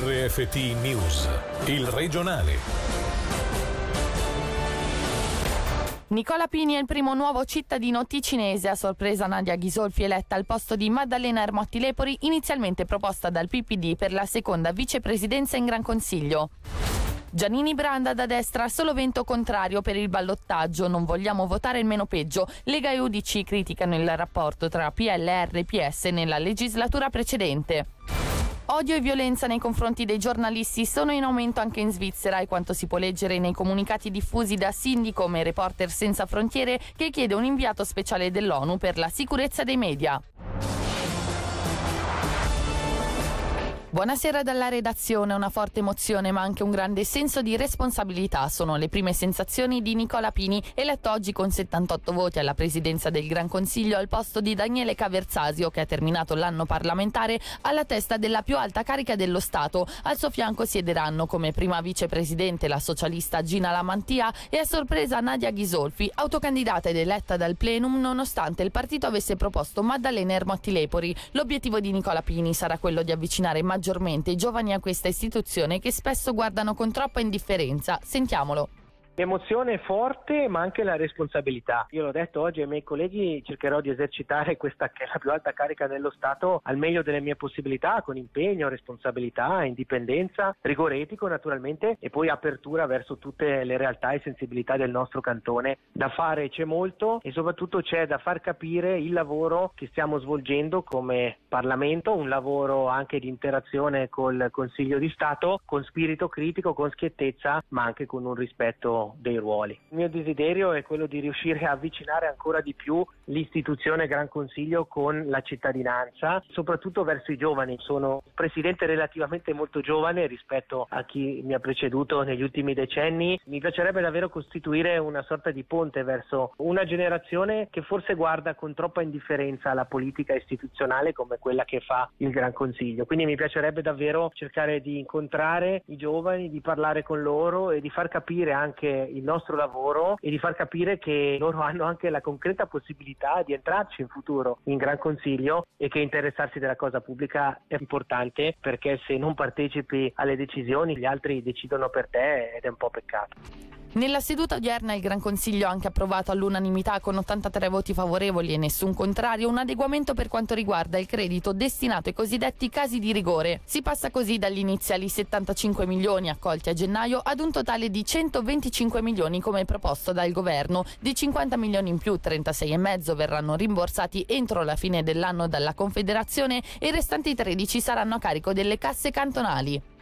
RFT News, il regionale. Nicola Pini è il primo nuovo cittadino ticinese a sorpresa Nadia Ghisolfi eletta al posto di Maddalena Ermotti Lepori, inizialmente proposta dal PPD per la seconda vicepresidenza in Gran Consiglio. Giannini Branda da destra, solo vento contrario per il ballottaggio, non vogliamo votare il meno peggio. Lega e UDC criticano il rapporto tra PLR e PS nella legislatura precedente. Odio e violenza nei confronti dei giornalisti sono in aumento anche in Svizzera e quanto si può leggere nei comunicati diffusi da sindi come Reporter Senza Frontiere che chiede un inviato speciale dell'ONU per la sicurezza dei media. Buonasera dalla redazione, una forte emozione ma anche un grande senso di responsabilità sono le prime sensazioni di Nicola Pini, eletto oggi con 78 voti alla presidenza del Gran Consiglio al posto di Daniele Caverzasio che ha terminato l'anno parlamentare alla testa della più alta carica dello Stato. Al suo fianco siederanno come prima vicepresidente la socialista Gina Lamantia e a sorpresa Nadia Ghisolfi, autocandidata ed eletta dal plenum nonostante il partito avesse proposto Maddalena Ermotti Lepori. L'obiettivo di Nicola Pini sarà quello di avvicinare maggiormente maggiormente i giovani a questa istituzione che spesso guardano con troppa indifferenza. Sentiamolo. L'emozione è forte, ma anche la responsabilità. Io l'ho detto oggi ai miei colleghi, cercherò di esercitare questa che è la più alta carica dello Stato al meglio delle mie possibilità, con impegno, responsabilità, indipendenza, rigore etico naturalmente e poi apertura verso tutte le realtà e sensibilità del nostro cantone. Da fare c'è molto e soprattutto c'è da far capire il lavoro che stiamo svolgendo come Parlamento, un lavoro anche di interazione col Consiglio di Stato, con spirito critico, con schiettezza, ma anche con un rispetto dei ruoli. Il mio desiderio è quello di riuscire a avvicinare ancora di più l'istituzione Gran Consiglio con la cittadinanza, soprattutto verso i giovani. Sono presidente relativamente molto giovane rispetto a chi mi ha preceduto negli ultimi decenni. Mi piacerebbe davvero costituire una sorta di ponte verso una generazione che forse guarda con troppa indifferenza alla politica istituzionale come quella che fa il Gran Consiglio. Quindi mi piacerebbe davvero cercare di incontrare i giovani, di parlare con loro e di far capire anche il nostro lavoro e di far capire che loro hanno anche la concreta possibilità di entrarci in futuro in Gran Consiglio e che interessarsi della cosa pubblica è importante perché se non partecipi alle decisioni gli altri decidono per te ed è un po' peccato. Nella seduta odierna il Gran Consiglio ha anche approvato all'unanimità con 83 voti favorevoli e nessun contrario un adeguamento per quanto riguarda il credito destinato ai cosiddetti casi di rigore. Si passa così dagli iniziali 75 milioni accolti a gennaio ad un totale di 125 milioni come proposto dal governo. Di 50 milioni in più, 36,5 verranno rimborsati entro la fine dell'anno dalla Confederazione e i restanti 13 saranno a carico delle casse cantonali.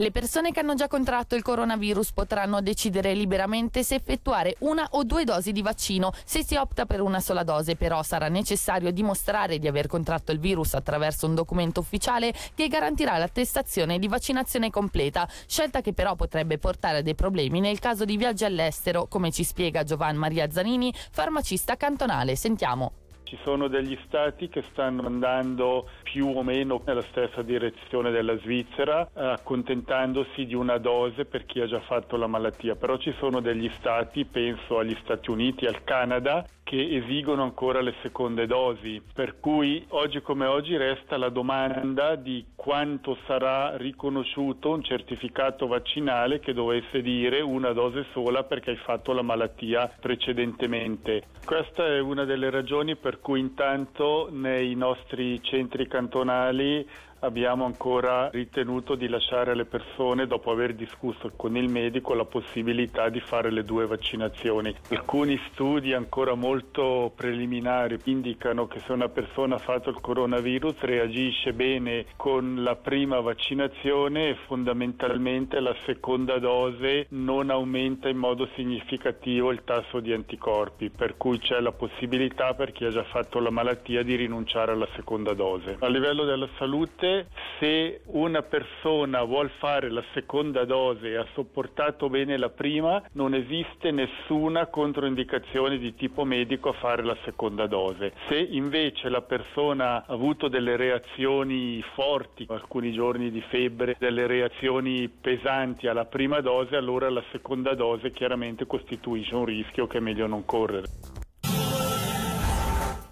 Le persone che hanno già contratto il coronavirus potranno decidere liberamente se effettuare una o due dosi di vaccino. Se si opta per una sola dose, però, sarà necessario dimostrare di aver contratto il virus attraverso un documento ufficiale che garantirà l'attestazione di vaccinazione completa, scelta che però potrebbe portare a dei problemi nel caso di viaggi all'estero, come ci spiega Giovan Maria Zanini, farmacista cantonale. Sentiamo. Ci sono degli stati che stanno andando più o meno nella stessa direzione della Svizzera, accontentandosi di una dose per chi ha già fatto la malattia, però ci sono degli stati, penso agli Stati Uniti, al Canada, che esigono ancora le seconde dosi, per cui oggi come oggi resta la domanda di quanto sarà riconosciuto un certificato vaccinale che dovesse dire una dose sola perché hai fatto la malattia precedentemente. Questa è una delle ragioni per cui intanto nei nostri centri cantonali abbiamo ancora ritenuto di lasciare alle persone, dopo aver discusso con il medico, la possibilità di fare le due vaccinazioni. Alcuni studi ancora molto preliminari indicano che se una persona ha fatto il coronavirus reagisce bene con la prima vaccinazione e fondamentalmente la seconda dose non aumenta in modo significativo il tasso di anticorpi, per cui c'è la possibilità per chi ha già fatto la malattia di rinunciare alla seconda dose. A livello della salute se una persona vuol fare la seconda dose e ha sopportato bene la prima, non esiste nessuna controindicazione di tipo medico a fare la seconda dose. Se invece la persona ha avuto delle reazioni forti, alcuni giorni di febbre, delle reazioni pesanti alla prima dose, allora la seconda dose chiaramente costituisce un rischio che è meglio non correre.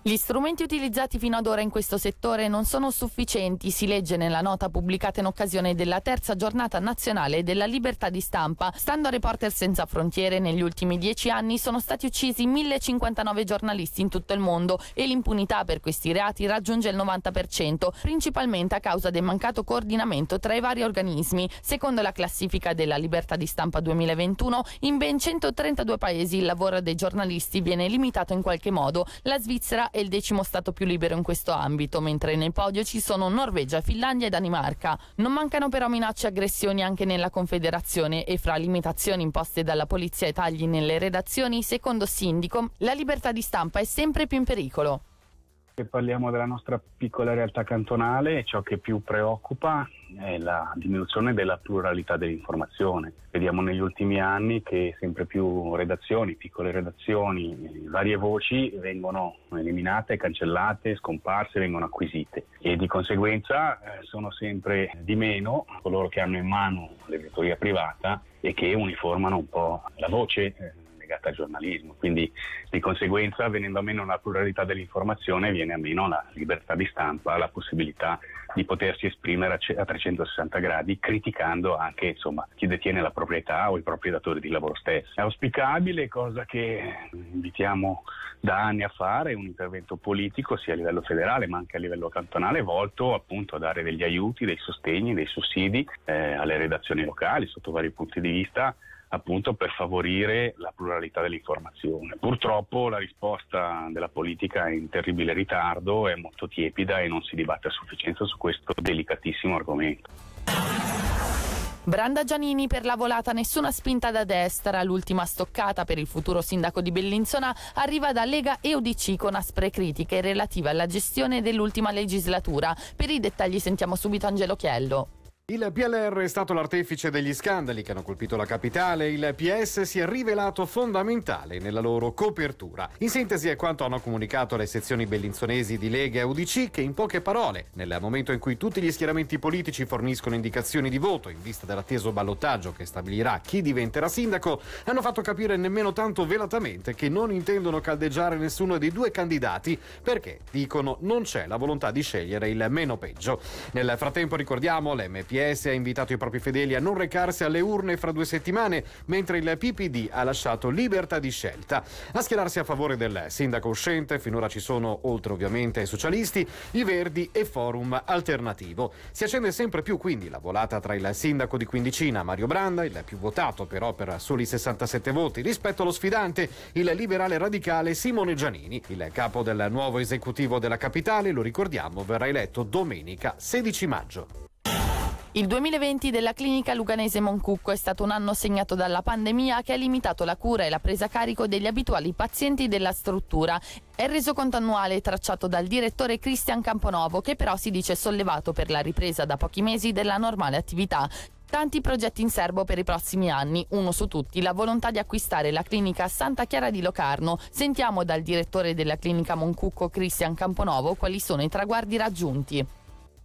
Gli strumenti utilizzati fino ad ora in questo settore non sono sufficienti, si legge nella nota pubblicata in occasione della terza giornata nazionale della libertà di stampa. Stando a Reporter Senza Frontiere, negli ultimi dieci anni sono stati uccisi 1059 giornalisti in tutto il mondo e l'impunità per questi reati raggiunge il 90%, principalmente a causa del mancato coordinamento tra i vari organismi. Secondo la classifica della libertà di stampa 2021, in ben 132 paesi il lavoro dei giornalisti viene limitato in qualche modo. La Svizzera è il decimo stato più libero in questo ambito, mentre nel podio ci sono Norvegia, Finlandia e Danimarca. Non mancano però minacce e aggressioni anche nella Confederazione e fra limitazioni imposte dalla polizia e tagli nelle redazioni, secondo Sindicom, la libertà di stampa è sempre più in pericolo. Se parliamo della nostra piccola realtà cantonale, ciò che più preoccupa è la diminuzione della pluralità dell'informazione. Vediamo negli ultimi anni che sempre più redazioni, piccole redazioni, varie voci vengono eliminate, cancellate, scomparse, vengono acquisite e di conseguenza eh, sono sempre di meno coloro che hanno in mano l'editoria privata e che uniformano un po' la voce eh, legata al giornalismo. Quindi di conseguenza venendo a meno la pluralità dell'informazione viene a meno la libertà di stampa, la possibilità di potersi esprimere a 360 gradi criticando anche insomma, chi detiene la proprietà o i propri datori di lavoro stessi. È auspicabile, cosa che invitiamo da anni a fare, un intervento politico sia a livello federale ma anche a livello cantonale volto appunto a dare degli aiuti, dei sostegni, dei sussidi eh, alle redazioni locali sotto vari punti di vista appunto per favorire la pluralità dell'informazione. Purtroppo la risposta della politica è in terribile ritardo, è molto tiepida e non si dibatte a sufficienza su questo delicatissimo argomento. Branda Giannini per la volata nessuna spinta da destra, l'ultima stoccata per il futuro sindaco di Bellinzona arriva da Lega e UDC con aspre critiche relative alla gestione dell'ultima legislatura. Per i dettagli sentiamo subito Angelo Chiello. Il PLR è stato l'artefice degli scandali che hanno colpito la capitale. Il PS si è rivelato fondamentale nella loro copertura. In sintesi è quanto hanno comunicato le sezioni bellinzonesi di Lega e UDC che in poche parole, nel momento in cui tutti gli schieramenti politici forniscono indicazioni di voto in vista dell'atteso ballottaggio che stabilirà chi diventerà sindaco, hanno fatto capire nemmeno tanto velatamente che non intendono caldeggiare nessuno dei due candidati perché, dicono, non c'è la volontà di scegliere il meno peggio. Nel frattempo ricordiamo l'MPS PS ha invitato i propri fedeli a non recarsi alle urne fra due settimane, mentre il PPD ha lasciato libertà di scelta. A schierarsi a favore del sindaco uscente, finora ci sono, oltre ovviamente ai socialisti, i Verdi e Forum Alternativo. Si accende sempre più quindi la volata tra il sindaco di Quindicina, Mario Branda, il più votato però per soli 67 voti, rispetto allo sfidante, il liberale radicale Simone Giannini. Il capo del nuovo esecutivo della capitale, lo ricordiamo, verrà eletto domenica 16 maggio. Il 2020 della clinica luganese Moncucco è stato un anno segnato dalla pandemia che ha limitato la cura e la presa a carico degli abituali pazienti della struttura. È il resoconto annuale tracciato dal direttore Cristian Camponovo che però si dice sollevato per la ripresa da pochi mesi della normale attività. Tanti progetti in serbo per i prossimi anni, uno su tutti la volontà di acquistare la clinica Santa Chiara di Locarno. Sentiamo dal direttore della clinica Moncucco Cristian Camponovo quali sono i traguardi raggiunti.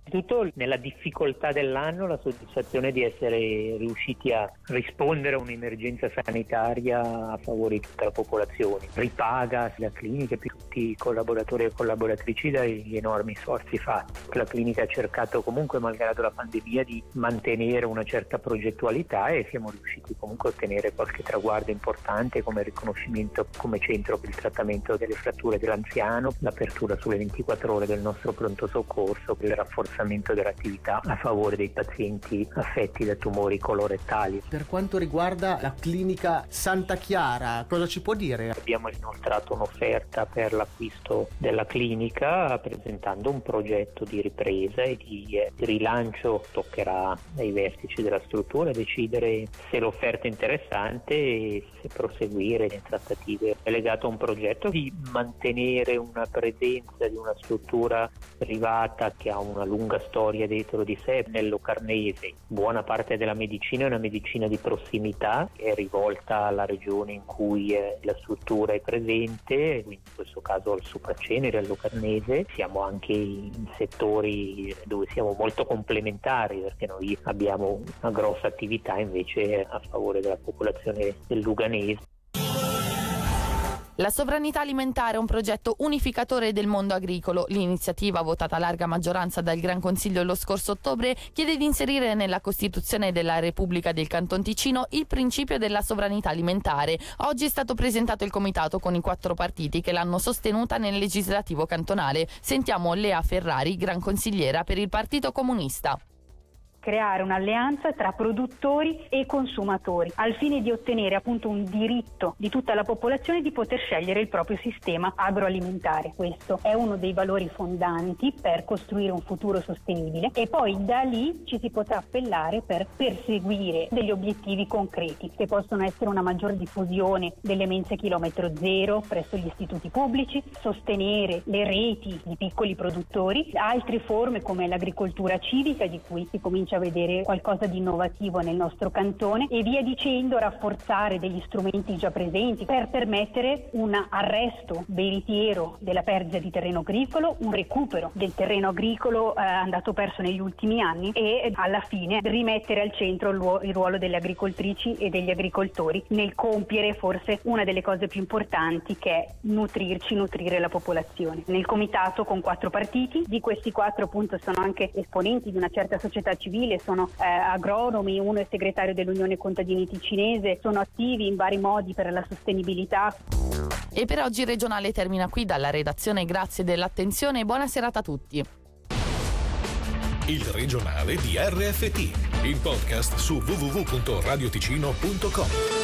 Tutto nella difficoltà dell'anno la soddisfazione di essere riusciti a rispondere a un'emergenza sanitaria a favore di tutta la popolazione. Ripaga la clinica per tutti i collaboratori e collaboratrici dagli enormi sforzi fatti. La clinica ha cercato comunque, malgrado la pandemia, di mantenere una certa progettualità e siamo riusciti comunque a ottenere qualche traguardo importante come riconoscimento come centro per il trattamento delle fratture dell'anziano, l'apertura sulle 24 ore del nostro pronto soccorso, il rafforzamento rafforzamento dell'attività a favore dei pazienti affetti da tumori colorettali. Per quanto riguarda la clinica Santa Chiara, cosa ci può dire? Abbiamo inoltrato un'offerta per l'acquisto della clinica presentando un progetto di ripresa e di eh, rilancio. Toccherà ai vertici della struttura decidere se l'offerta è interessante e se proseguire le trattative. È legato a un progetto di mantenere una presenza di una struttura privata che ha una lunga lunga storia dietro di sé nello carnese. Buona parte della medicina è una medicina di prossimità, è rivolta alla regione in cui la struttura è presente, quindi in questo caso al Sopracenere, al Locarnese. Siamo anche in settori dove siamo molto complementari perché noi abbiamo una grossa attività invece a favore della popolazione del Luganese. La sovranità alimentare è un progetto unificatore del mondo agricolo. L'iniziativa, votata a larga maggioranza dal Gran Consiglio lo scorso ottobre, chiede di inserire nella Costituzione della Repubblica del Canton Ticino il principio della sovranità alimentare. Oggi è stato presentato il comitato con i quattro partiti che l'hanno sostenuta nel legislativo cantonale. Sentiamo Lea Ferrari, Gran Consigliera per il Partito Comunista creare un'alleanza tra produttori e consumatori al fine di ottenere appunto un diritto di tutta la popolazione di poter scegliere il proprio sistema agroalimentare. Questo è uno dei valori fondanti per costruire un futuro sostenibile e poi da lì ci si potrà appellare per perseguire degli obiettivi concreti che possono essere una maggior diffusione delle mense chilometro zero presso gli istituti pubblici, sostenere le reti di piccoli produttori, altre forme come l'agricoltura civica di cui si comincia a vedere qualcosa di innovativo nel nostro cantone e via dicendo rafforzare degli strumenti già presenti per permettere un arresto veritiero della perdita di terreno agricolo, un recupero del terreno agricolo eh, andato perso negli ultimi anni e alla fine rimettere al centro il ruolo delle agricoltrici e degli agricoltori nel compiere forse una delle cose più importanti che è nutrirci, nutrire la popolazione. Nel comitato con quattro partiti, di questi quattro appunto sono anche esponenti di una certa società civile civile, sono eh, agronomi, uno è segretario dell'Unione Contadini Ticinese, sono attivi in vari modi per la sostenibilità. E per oggi il regionale termina qui dalla redazione. Grazie dell'attenzione e buona serata a tutti. Il regionale di RFT, il podcast su www.radioticino.com.